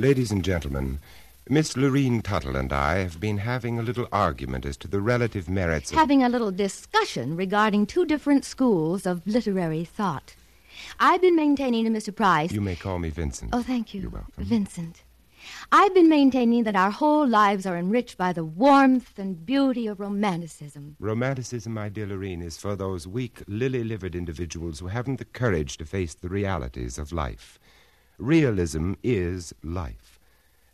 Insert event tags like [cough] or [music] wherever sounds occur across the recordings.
Ladies and gentlemen, Miss Lorene Tuttle and I have been having a little argument as to the relative merits of. Having a little discussion regarding two different schools of literary thought. I've been maintaining to Mr. Price. You may call me Vincent. Oh, thank you. You're welcome. Vincent. I've been maintaining that our whole lives are enriched by the warmth and beauty of romanticism. Romanticism, my dear Lorene, is for those weak, lily livered individuals who haven't the courage to face the realities of life. Realism is life.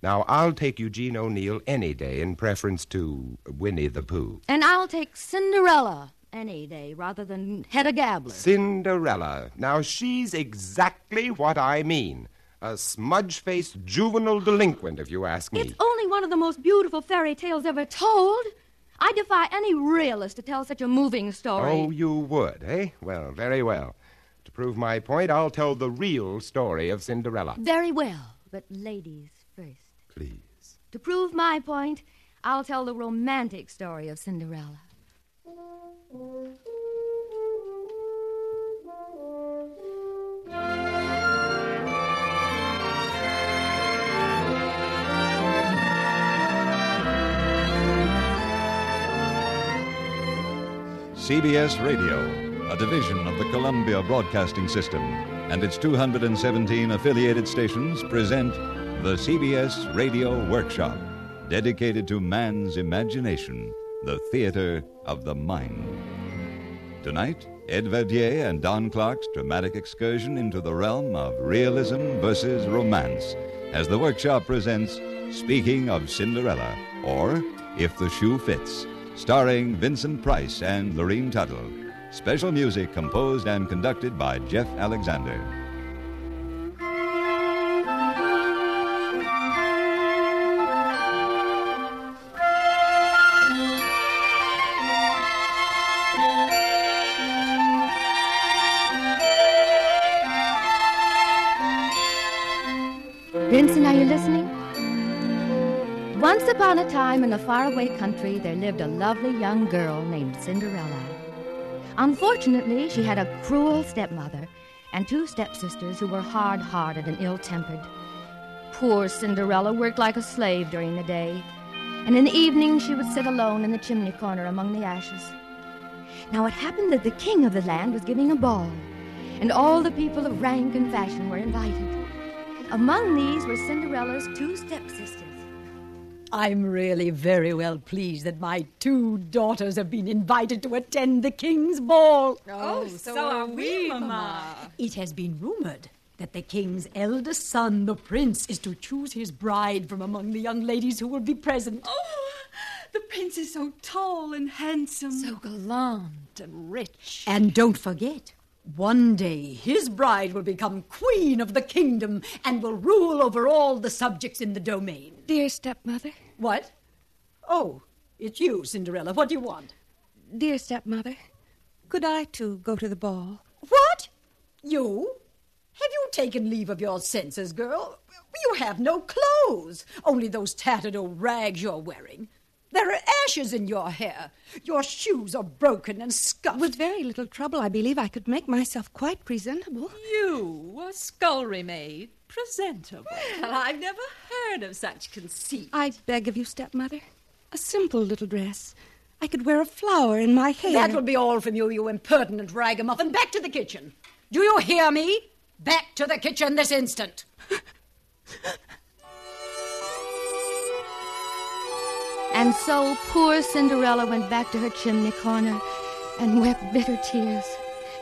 Now, I'll take Eugene O'Neill any day in preference to Winnie the Pooh. And I'll take Cinderella any day rather than Hedda Gabler. Cinderella. Now, she's exactly what I mean. A smudge faced juvenile delinquent, if you ask me. It's only one of the most beautiful fairy tales ever told. I defy any realist to tell such a moving story. Oh, you would, eh? Well, very well. To prove my point, I'll tell the real story of Cinderella. Very well, but ladies first. Please. To prove my point, I'll tell the romantic story of Cinderella. CBS Radio, a division of the Columbia Broadcasting System, and its 217 affiliated stations present the CBS Radio Workshop, dedicated to man's imagination, the theater of the mind. Tonight, Ed Verdier and Don Clark's dramatic excursion into the realm of realism versus romance as the workshop presents Speaking of Cinderella, or If the Shoe Fits, starring Vincent Price and Lorene Tuttle. Special music composed and conducted by Jeff Alexander. Vincent, are you listening? Once upon a time in a faraway country, there lived a lovely young girl named Cinderella. Unfortunately, she had a cruel stepmother and two stepsisters who were hard hearted and ill tempered. Poor Cinderella worked like a slave during the day, and in the evening she would sit alone in the chimney corner among the ashes. Now it happened that the king of the land was giving a ball, and all the people of rank and fashion were invited. Among these were Cinderella's two stepsisters. I'm really very well pleased that my two daughters have been invited to attend the king's ball. Oh, so, are we, Mamma. It has been rumored that the king's eldest son, the prince, is to choose his bride from among the young ladies who will be present. Oh, the prince is so tall and handsome. So gallant and rich. And don't forget, one day his bride will become queen of the kingdom and will rule over all the subjects in the domain. Dear stepmother, What? Oh, it's you, Cinderella. What do you want? dear stepmother, could I too go to the ball? What? You? Have you taken leave of your senses, girl? You have no clothes, only those tattered old rags you're wearing. There are ashes in your hair. Your shoes are broken and scuffed. With very little trouble, I believe I could make myself quite presentable. You, a scullery maid, presentable. Well, I've never heard of such conceit. I beg of you, stepmother, a simple little dress. I could wear a flower in my hair. That will be all from you, you impertinent ragamuffin. Back to the kitchen. Do you hear me? Back to the kitchen this instant. [laughs] And so poor Cinderella went back to her chimney corner and wept bitter tears.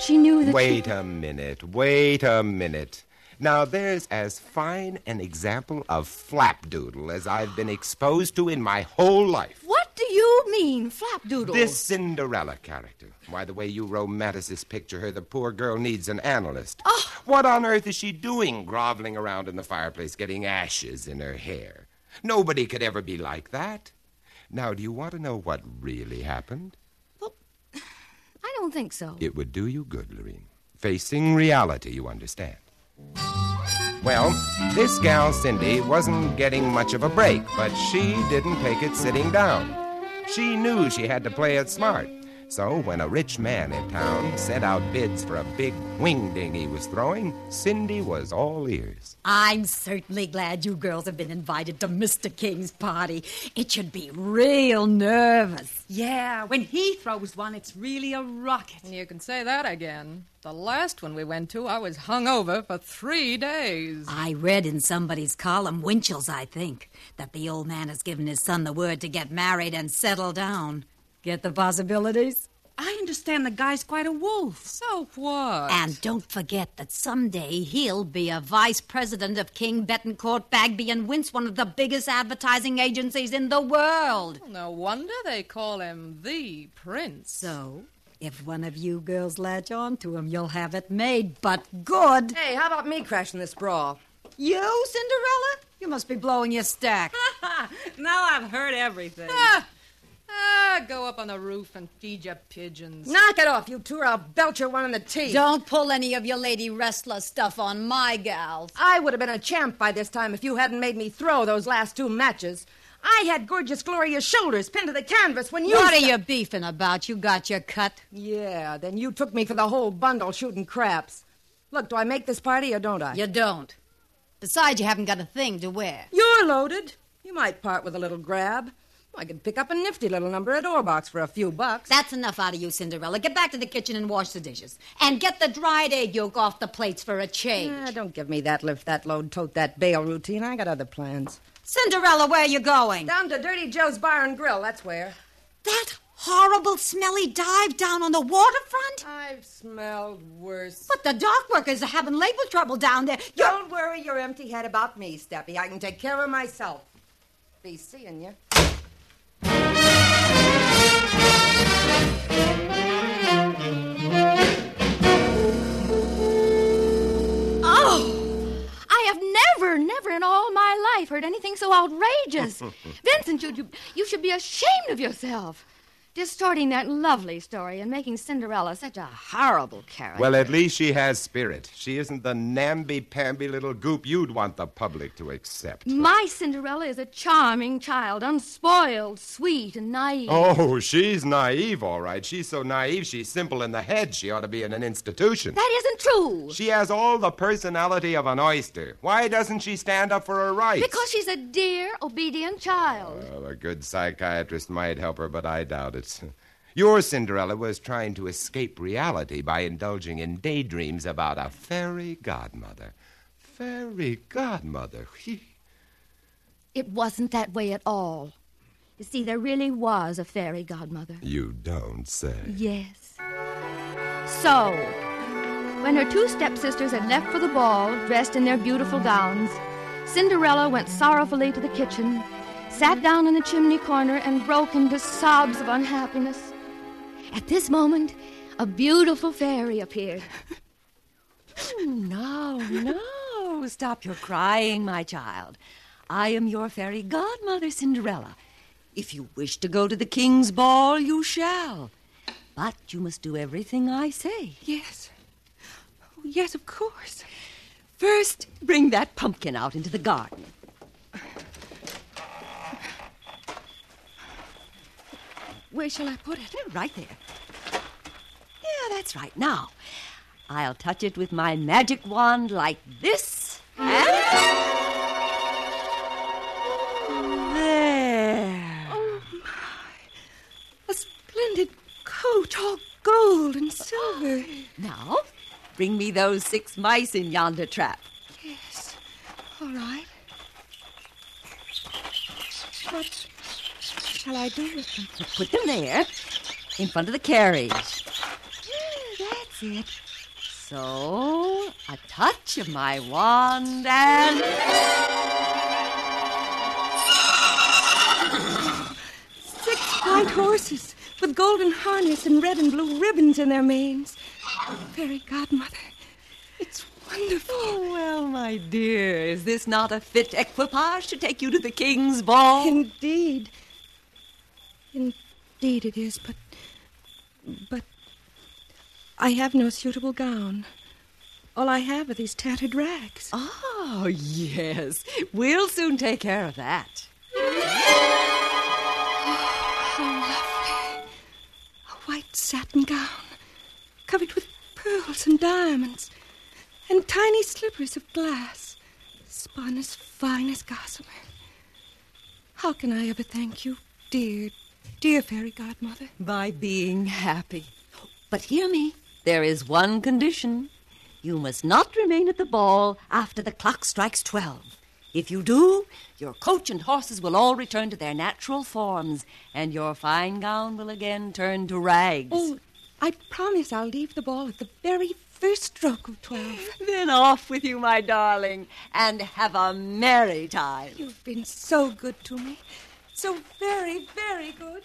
She knew that she- Wait a minute. Wait a minute. Now, there's as fine an example of flapdoodle as I've been exposed to in my whole life. What do you mean, flapdoodle? This Cinderella character. Why, the way you romanticists picture her, the poor girl needs an analyst. Ah. What on earth is she doing groveling around in the fireplace getting ashes in her hair? Nobody could ever be like that. Now, do you want to know what really happened? Well, [sighs] I don't think so. It would do you good, Lorene. Facing reality, you understand. Well, this gal, Cindy, wasn't getting much of a break, but she didn't take it sitting down. She knew she had to play it smart. So when a rich man in town sent out bids for a big wingding he was throwing, Cindy was all ears. I'm certainly glad you girls have been invited to Mr. King's party. It should be real nervous. Yeah, when he throws one, it's really a rocket. You can say that again. The last one we went to, I was hung over for three days. I read in somebody's column, Winchell's, I think, that the old man has given his son the word to get married and settle down. Get the possibilities? I understand the guy's quite a wolf. So what? And don't forget that someday he'll be a vice president of King Betancourt Bagby and Wince, one of the biggest advertising agencies in the world. No wonder they call him the prince. So, if one of you girls latch on to him, you'll have it made, but good. Hey, how about me crashing this brawl? You, Cinderella? You must be blowing your stack. [laughs] now I've heard everything. Ah! Ah, go up on the roof and feed your pigeons. Knock it off, you two, or I'll belch your one in the teeth. Don't pull any of your lady wrestler stuff on my gals. I would have been a champ by this time if you hadn't made me throw those last two matches. I had gorgeous Gloria's shoulders pinned to the canvas when you. What are you beefing about? You got your cut. Yeah, then you took me for the whole bundle shooting craps. Look, do I make this party or don't I? You don't. Besides, you haven't got a thing to wear. You're loaded. You might part with a little grab. I could pick up a nifty little number at Ohrbach's for a few bucks. That's enough out of you, Cinderella. Get back to the kitchen and wash the dishes. And get the dried egg yolk off the plates for a change. Don't give me that lift that load, tote that bail routine. I got other plans. Cinderella, where are you going? Down to Dirty Joe's Bar and Grill, that's where. That horrible, smelly dive down on the waterfront? I've smelled worse. But the dock workers are having labor trouble down there. You're... Don't worry your empty head about me, Steppy. I can take care of myself. Be seeing you. In all my life heard anything so outrageous. [laughs] Vincent, you, you, you should be ashamed of yourself. Distorting that lovely story and making Cinderella such a horrible character. Well, at least she has spirit. She isn't the namby-pamby little goop you'd want the public to accept. My Cinderella is a charming child, unspoiled, sweet, and naive. Oh, she's naive, all right. She's so naive, she's simple in the head. She ought to be in an institution. That isn't true. She has all the personality of an oyster. Why doesn't she stand up for her rights? Because she's a dear, obedient child. Well, a good psychiatrist might help her, but I doubt it. Your Cinderella was trying to escape reality by indulging in daydreams about a fairy godmother. Fairy godmother. It wasn't that way at all. You see, there really was a fairy godmother. You don't say. Yes. So, when her two stepsisters had left for the ball, dressed in their beautiful gowns, Cinderella went sorrowfully to the kitchen, sat down in the chimney corner, and broke into sobs of unhappiness. At this moment, a beautiful fairy appeared. Oh, no, no. Stop your crying, my child. I am your fairy godmother, Cinderella. If you wish to go to the king's ball, you shall. But you must do everything I say. Yes. Oh, yes, of course. First, bring that pumpkin out into the garden. Where shall I put it? Right there. Yeah, that's right. Now, I'll touch it with my magic wand like this. And. There. Oh, my. A splendid coat, all gold and silver. Now, bring me those six mice in yonder trap. Yes. All right. What shall I do with them? Put them there, in front of the carriage. [gasps] That's it. So, a touch of my wand and. Six white horses with golden harness and red and blue ribbons in their manes. Fairy godmother, it's wonderful. Oh, well, my dear, is this not a fit equipage to take you to the king's ball? Indeed. Indeed it is, but. But. I have no suitable gown. All I have are these tattered rags. Oh, yes. We'll soon take care of that. Oh, How lovely. A white satin gown, covered with pearls and diamonds, and tiny slippers of glass, spun as fine as gossamer. How can I ever thank you, dear, dear fairy godmother? By being happy. But hear me. There is one condition. You must not remain at the ball after the clock strikes twelve. If you do, your coach and horses will all return to their natural forms, and your fine gown will again turn to rags. Oh, I promise I'll leave the ball at the very first stroke of twelve. Then off with you, my darling, and have a merry time. You've been so good to me. So very, very good.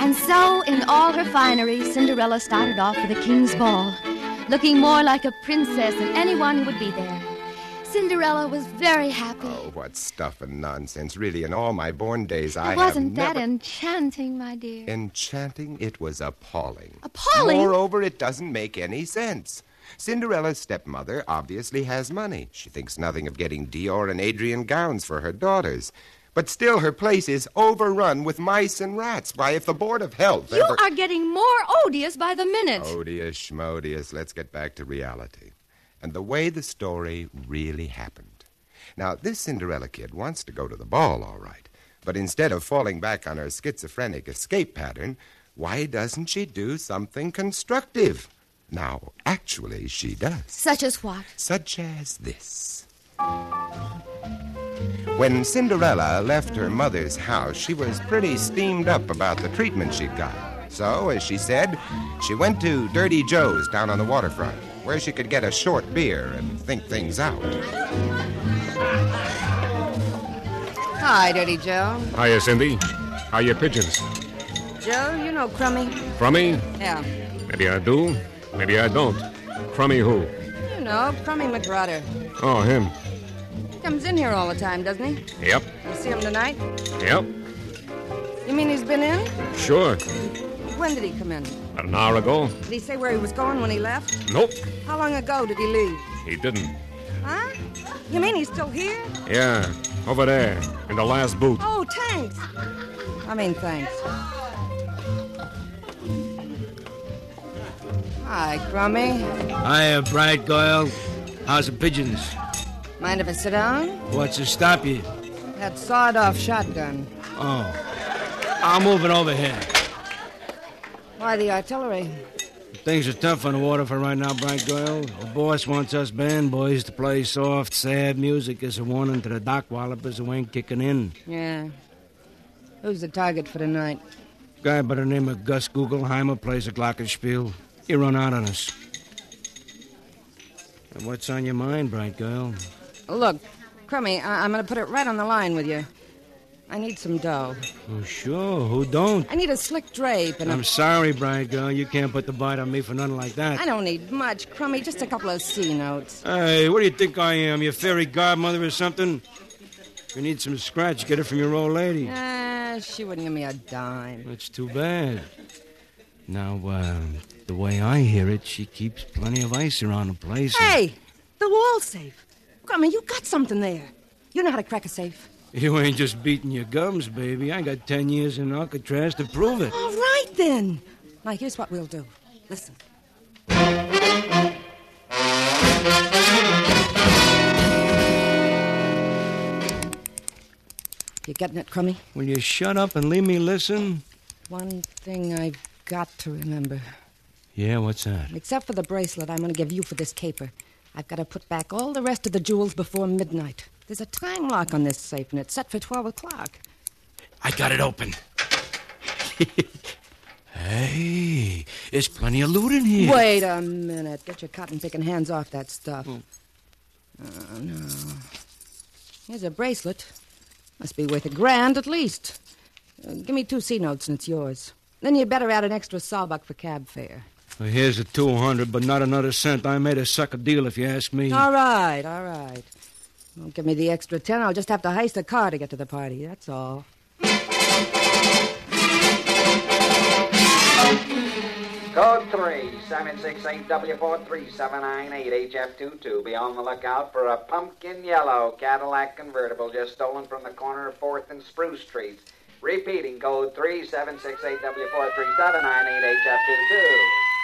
And so, in all her finery, Cinderella started off for the king's ball, looking more like a princess than anyone who would be there. Cinderella was very happy. Oh, what stuff and nonsense. Really, in all my born days, I Wasn't have that never... enchanting, my dear? Enchanting? It was appalling. Appalling? Moreover, it doesn't make any sense. Cinderella's stepmother obviously has money. She thinks nothing of getting Dior and Adrian gowns for her daughters. But still, her place is overrun with mice and rats. Why, if the Board of Health You ever... are getting more odious by the minute. Odious, schmodious. Let's get back to reality. And the way the story really happened. Now, this Cinderella kid wants to go to the ball, all right. But instead of falling back on her schizophrenic escape pattern, why doesn't she do something constructive? Now, actually, she does. Such as what? Such as this. When Cinderella left her mother's house, she was pretty steamed up about the treatment she'd got. So, as she said, she went to Dirty Joe's down on the waterfront, where she could get a short beer and think things out. Hi, Dirty Joe. Hiya, Cindy. How are your pigeons? Joe, you know Crummy? Crummy? Yeah. Maybe I do. Maybe I don't. Crummy who? You know, Crummy McGrutter. Oh, him. He comes in here all the time, doesn't he? Yep. You see him tonight? Yep. You mean he's been in? Sure. When did he come in? About an hour ago? Did he say where he was going when he left? Nope. How long ago did he leave? He didn't. Huh? You mean he's still here? Yeah. Over there. In the last booth. Oh, thanks. I mean, thanks. Hi, Crummy. Hiya, Bright Girl. How's the pigeons? Mind if I sit down? What's to stop you? That sawed-off shotgun. Oh. I'm moving over here. Why the artillery? Things are tough on the water for right now, Bright Girl. The boss wants us band boys to play soft, sad music as a warning to the dock wallopers who ain't kicking in. Yeah. Who's the target for tonight? Guy by the name of Gus Gugelheimer plays a glockenspiel. He run out on us. What's on your mind, Bright Girl? Look, Crummy, I- I'm going to put it right on the line with you. I need some dough. Oh, sure. Who don't? I need a slick drape and I'm a... sorry, Bright Girl. You can't put the bite on me for nothing like that. I don't need much, Crummy. Just a couple of C notes. Hey, what do you think I am? Your fairy godmother or something? If you need some scratch, get it from your old lady. Ah, she wouldn't give me a dime. That's too bad. Now, uh, the way I hear it, she keeps plenty of ice around the place. and- Hey, the wall safe. Crummy, you got something there. You know how to crack a safe. You ain't just beating your gums, baby. I got ten years in Alcatraz to prove it. All right, then. Now, here's what we'll do. Listen. You getting it, Crummy? Will you shut up and leave me listen? One thing I've got to remember. Yeah, what's that? Except for the bracelet I'm going to give you for this caper. I've got to put back all the rest of the jewels before midnight. There's a time lock on this safe, and it's set for 12 o'clock. I got it open. [laughs] hey, there's plenty of loot in here. Wait a minute. Get your cotton picking hands off that stuff. Oh, no. Here's a bracelet. Must be worth a grand at least. Uh, give me two C notes and it's yours. Then you'd better add an extra sawbuck for cab fare. Well, here's a 200, but not another cent. I made a sucker deal, if you ask me. All right, all right. Don't give me the extra ten. I'll just have to heist a car to get to the party. That's all. Code 3, 768W437998 HF22. Be on the lookout for a pumpkin yellow Cadillac convertible just stolen from the corner of 4th and Spruce Streets. Repeating code 3, 768W437998 HF22.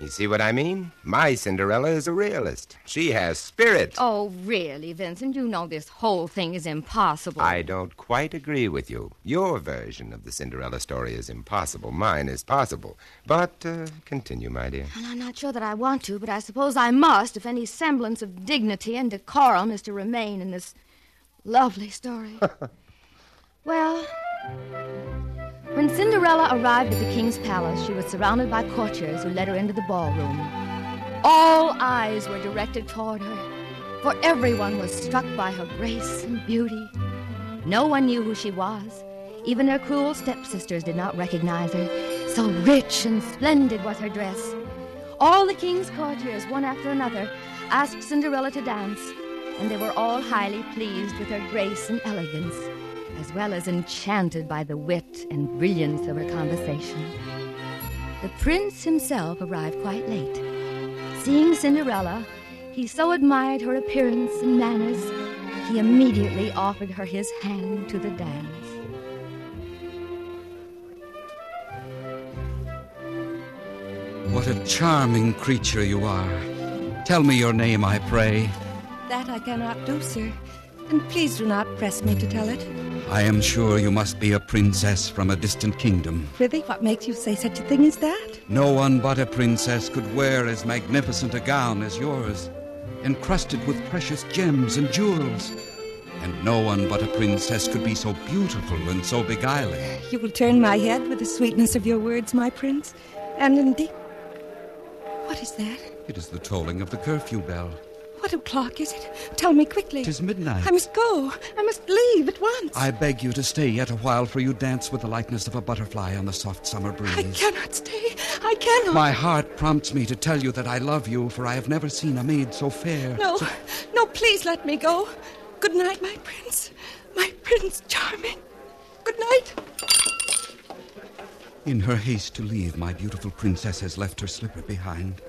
You see what I mean? My Cinderella is a realist. She has spirit. Oh, really, Vincent? You know this whole thing is impossible. I don't quite agree with you. Your version of the Cinderella story is impossible. Mine is possible. But uh, continue, my dear. And I'm not sure that I want to, but I suppose I must if any semblance of dignity and decorum is to remain in this lovely story. [laughs] well, when Cinderella arrived at the king's palace, she was surrounded by courtiers who led her into the ballroom. All eyes were directed toward her, for everyone was struck by her grace and beauty. No one knew who she was. Even her cruel stepsisters did not recognize her, so rich and splendid was her dress. All the king's courtiers, one after another, asked Cinderella to dance, and they were all highly pleased with her grace and elegance as well as enchanted by the wit and brilliance of her conversation. The prince himself arrived quite late. Seeing Cinderella, he so admired her appearance and manners, he immediately offered her his hand to the dance. What a charming creature you are. Tell me your name, I pray. That I cannot do, sir. And please do not press me to tell it. I am sure you must be a princess from a distant kingdom. Prithee, what makes you say such a thing as that? No one but a princess could wear as magnificent a gown as yours, encrusted with precious gems and jewels. And no one but a princess could be so beautiful and so beguiling. You will turn my head with the sweetness of your words, my prince. And indeed. What is that? It is the tolling of the curfew bell. What o'clock is it? Tell me quickly. Tis midnight. I must go. I must leave at once. I beg you to stay yet a while, for you dance with the lightness of a butterfly on the soft summer breeze. I cannot stay. I cannot. My heart prompts me to tell you that I love you, for I have never seen a maid so fair. No, so... no, please let me go. Good night, my prince. My prince charming. Good night. In her haste to leave, my beautiful princess has left her slipper behind.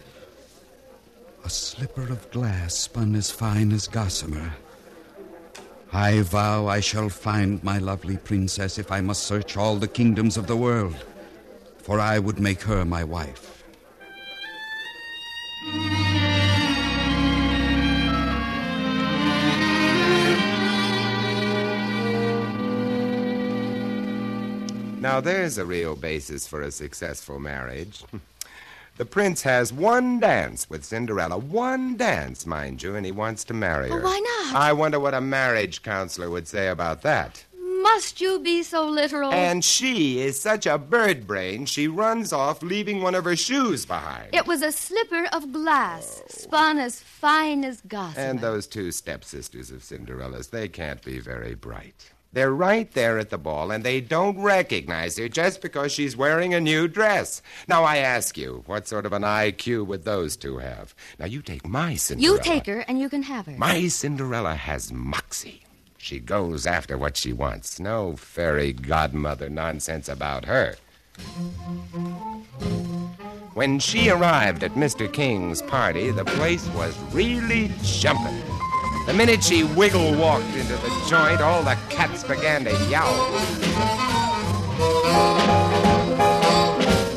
A slipper of glass spun as fine as gossamer. I vow I shall find my lovely princess if I must search all the kingdoms of the world, for I would make her my wife. Now, there's a real basis for a successful marriage. [laughs] The prince has one dance with Cinderella. One dance, mind you, and he wants to marry her. Well, why not? I wonder what a marriage counselor would say about that. Must you be so literal? And she is such a bird brain, she runs off, leaving one of her shoes behind. It was a slipper of glass, spun as fine as gossamer. And those two stepsisters of Cinderella's, they can't be very bright. They're right there at the ball, and they don't recognize her just because she's wearing a new dress. Now, I ask you, what sort of an IQ would those two have? Now, you take my Cinderella. You take her, and you can have her. My Cinderella has moxie. She goes after what she wants. No fairy godmother nonsense about her. When she arrived at Mr. King's party, the place was really jumping. The minute she wiggle walked into the joint, all the cats began to yowl.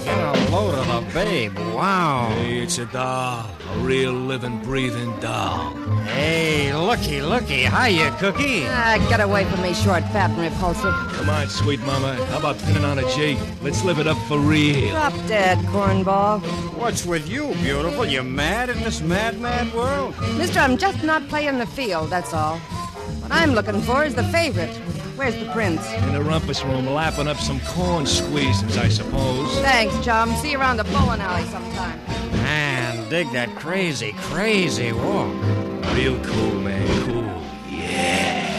Get a load of a babe. Wow. Hey, it's a doll. A real living, breathing doll. Hey, looky, looky. Hiya, Cookie. Ah, get away from me, short, fat, and repulsive. Come on, sweet mama. How about pinning on a G? Let's live it up for real. Drop dead, cornball. What's with you, beautiful? You mad in this mad, mad world? Mister, I'm just not playing the field, that's all. What I'm looking for is the favorite. Where's the prince? In the rumpus room, lapping up some corn squeezes, I suppose. Thanks, chum. See you around the bowling alley sometime. Man, dig that crazy, crazy walk. Real cool, man. Cool. Yeah.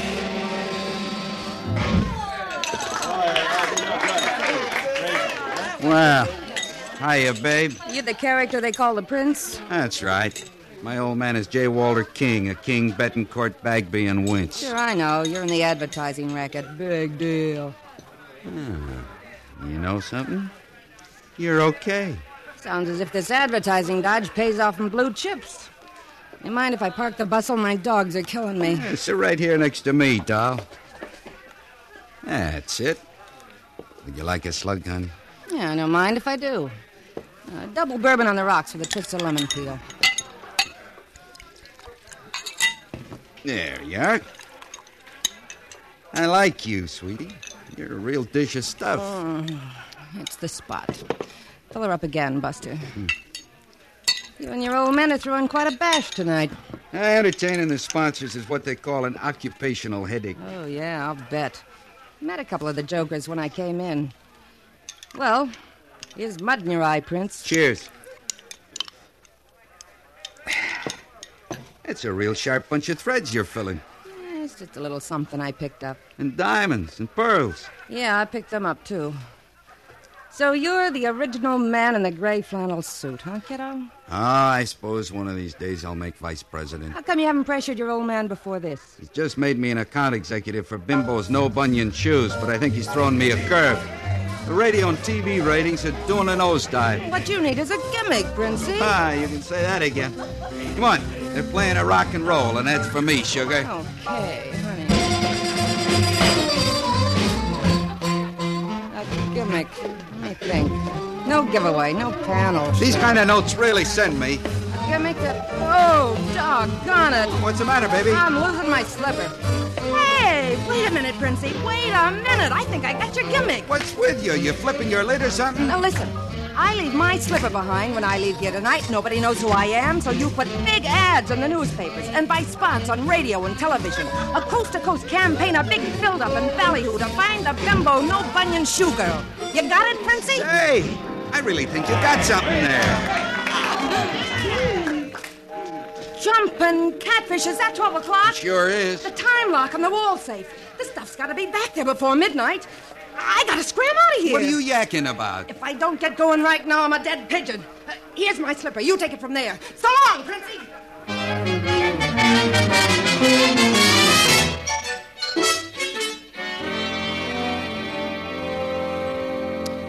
Well, hiya, babe. You the character they call the prince? That's right. My old man is J. Walter King, a King, Betancourt, Bagby, and Winch. Sure, I know. You're in the advertising racket. Big deal. Ah, you know something? You're okay. Sounds as if this advertising dodge pays off in blue chips. You mind if I park the bustle? My dogs are killing me. Yeah, sit right here next to me, doll. That's it. Would you like a slug gun? Yeah, I don't mind if I do. Uh, double bourbon on the rocks with a twist of lemon peel. There you are. I like you, sweetie. You're a real dish of stuff. Oh, it's the spot. Fill her up again, Buster. You and your old men are throwing quite a bash tonight. Uh, entertaining the sponsors is what they call an occupational headache. Oh, yeah, I'll bet. Met a couple of the jokers when I came in. Well, here's mud in your eye, Prince. Cheers. It's a real sharp bunch of threads you're filling. Eh, It's just a little something I picked up. And diamonds and pearls. Yeah, I picked them up, too. So you're the original man in the gray flannel suit, huh, kiddo? Ah, I suppose one of these days I'll make vice president. How come you haven't pressured your old man before this? He's just made me an account executive for Bimbo's no bunion shoes, but I think he's thrown me a curve. The radio and TV ratings are doing a nosedive. What you need is a gimmick, Princey. Ah, you can say that again. Come on, they're playing a rock and roll, and that's for me, sugar. Okay, honey. Giveaway, no panels. These kind of notes really send me. A gimmick that. Oh, doggone it. What's the matter, baby? I'm losing my slipper. Hey, wait a minute, Princey. Wait a minute. I think I got your gimmick. What's with you? You flipping your lid or something? Now listen. I leave my slipper behind when I leave here tonight. Nobody knows who I am, so you put big ads in the newspapers and buy spots on radio and television. A coast to coast campaign, a big build up in Ballyhoo to find the bimbo no bunion shoe girl. You got it, Princey? Hey, I really think you got something there. Jumping catfish, is that 12 o'clock? Sure is. The time lock on the wall safe. This stuff's got to be back there before midnight. I gotta scram out of here. What are you yakking about? If I don't get going right now, I'm a dead pigeon. Uh, here's my slipper. You take it from there. So long, Princey.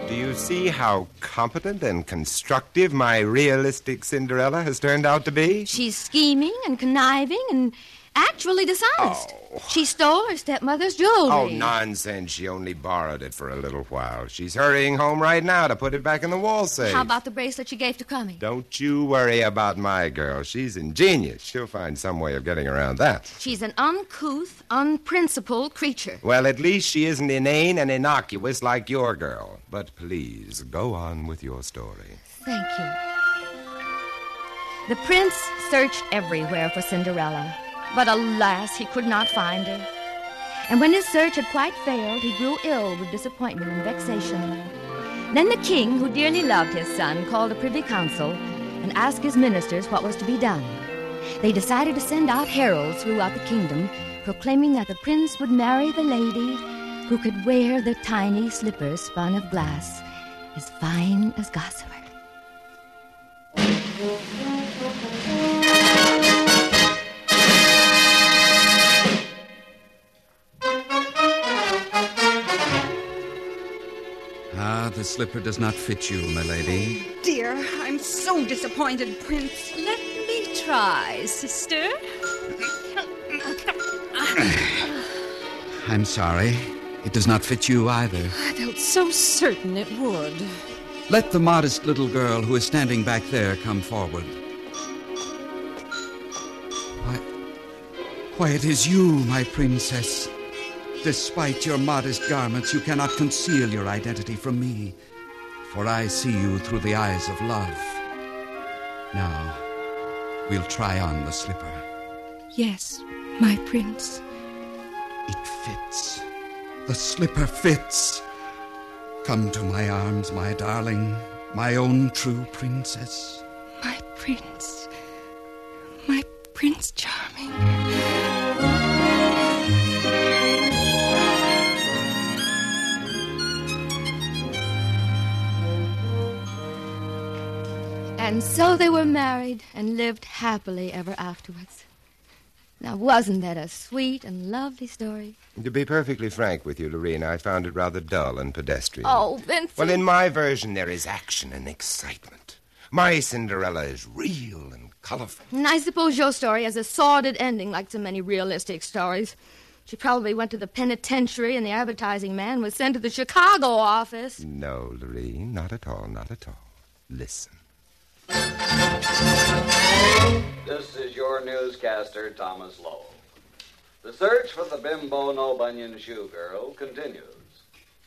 Do you see how competent and constructive my realistic Cinderella has turned out to be? She's scheming and conniving and actually dishonest. Oh. She stole her stepmother's jewelry. Oh, nonsense. She only borrowed it for a little while. She's hurrying home right now to put it back in the wall safe. How about the bracelet you gave to Crummy? Don't you worry about my girl. She's ingenious. She'll find some way of getting around that. She's an uncouth, unprincipled creature. Well, at least she isn't inane and innocuous like your girl. But please, go on with your story. Thank you. The prince searched everywhere for Cinderella, but alas, he could not find her. And when his search had quite failed, he grew ill with disappointment and vexation. Then the king, who dearly loved his son, called a privy council and asked his ministers what was to be done. They decided to send out heralds throughout the kingdom, proclaiming that the prince would marry the lady who could wear the tiny slippers spun of glass, as fine as gossamer. The slipper does not fit you, my lady. Dear, I'm so disappointed, Prince. Let me try, sister. I'm sorry. It does not fit you either. I felt so certain it would. Let the modest little girl who is standing back there come forward. Why, why, it is you, my princess. Despite your modest garments, you cannot conceal your identity from me, for I see you through the eyes of love. Now, we'll try on the slipper. Yes, my prince. It fits. The slipper fits. Come to my arms, my darling, my own true princess. My prince. My prince charming. And so they were married and lived happily ever afterwards. Now, wasn't that a sweet and lovely story? To be perfectly frank with you, Lorene, I found it rather dull and pedestrian. Oh, Vincent. Well, in my version, there is action and excitement. My Cinderella is real and colorful. And I suppose your story has a sordid ending like so many realistic stories. She probably went to the penitentiary and the advertising man was sent to the Chicago office. No, Lorene, not at all, not at all. Listen. This is your newscaster, Thomas Lowell. The search for the Bimbo No Bunion Shoe Girl continues.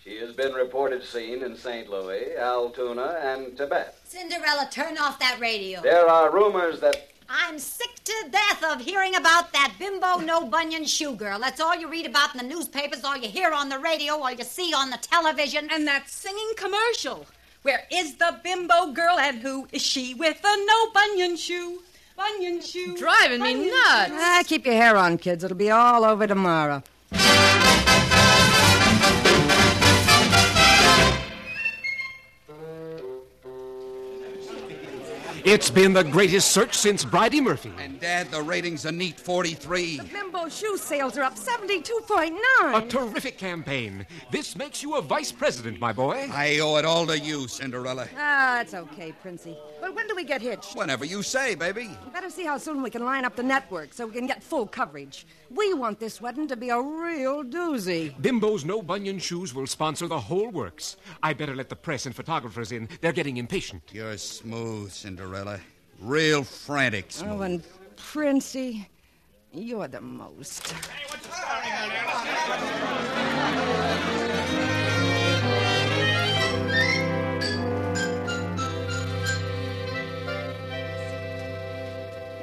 She has been reported seen in St. Louis, Altoona, and Tibet. Cinderella, turn off that radio. There are rumors that I'm sick to death of hearing about that bimbo no bunion shoe girl. That's all you read about in the newspapers, all you hear on the radio, all you see on the television. And that singing commercial. Where is the bimbo girl and who is she with the no bunion shoe? Bunion shoe. Driving me nuts. Ah, keep your hair on, kids. It'll be all over tomorrow. It's been the greatest search since Bridey Murphy. And, Dad, the rating's a neat 43. The Bimbo shoe sales are up 72.9. A terrific campaign. This makes you a vice president, my boy. I owe it all to you, Cinderella. Ah, that's okay, Princey. But when do we get hitched? Whenever you say, baby. Better see how soon we can line up the network so we can get full coverage. We want this wedding to be a real doozy. Bimbo's No Bunion Shoes will sponsor the whole works. I better let the press and photographers in. They're getting impatient. You're smooth, Cinderella. Real frantic oh, smooth. Oh, and Princey, you're the most.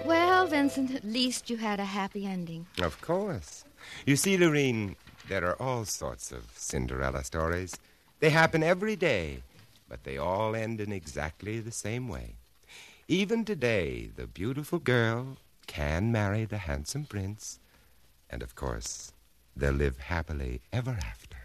Well, Vincent, at least you had a happy ending. Of course. You see, Lorene, there are all sorts of Cinderella stories. They happen every day, but they all end in exactly the same way. Even today, the beautiful girl can marry the handsome prince, and of course, they'll live happily ever after.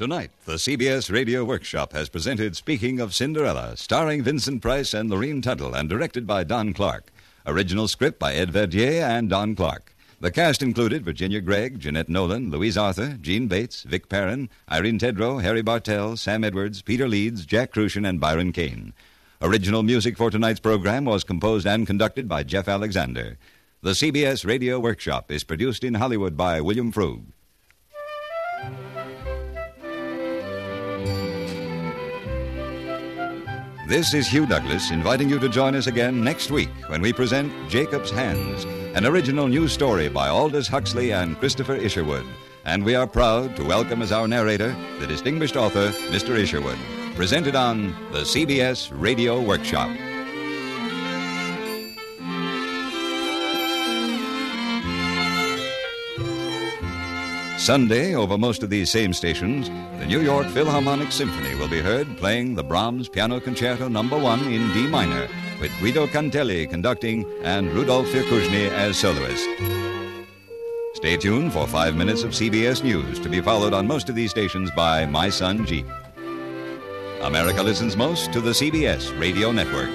Tonight, the CBS Radio Workshop has presented Speaking of Cinderella, starring Vincent Price and Lorene Tuttle, and directed by Don Clark. Original script by Ed Verdier and Don Clark. The cast included Virginia Gregg, Jeanette Nolan, Louise Arthur, Jeanne Bates, Vic Perrin, Irene Tedrow, Harry Bartell, Sam Edwards, Peter Leeds, Jack Kruschen, and Byron Kane. Original music for tonight's program was composed and conducted by Jeff Alexander. The CBS Radio Workshop is produced in Hollywood by William Froug. This is Hugh Douglas inviting you to join us again next week when we present Jacob's Hands, an original news story by Aldous Huxley and Christopher Isherwood. And we are proud to welcome as our narrator the distinguished author, Mr. Isherwood. Presented on the CBS Radio Workshop. Sunday, over most of these same stations, the New York Philharmonic Symphony will be heard playing the Brahms Piano Concerto No. 1 in D minor, with Guido Cantelli conducting and Rudolf Firkusny as soloist. Stay tuned for five minutes of CBS News to be followed on most of these stations by My Son Jeep. America listens most to the CBS Radio Network.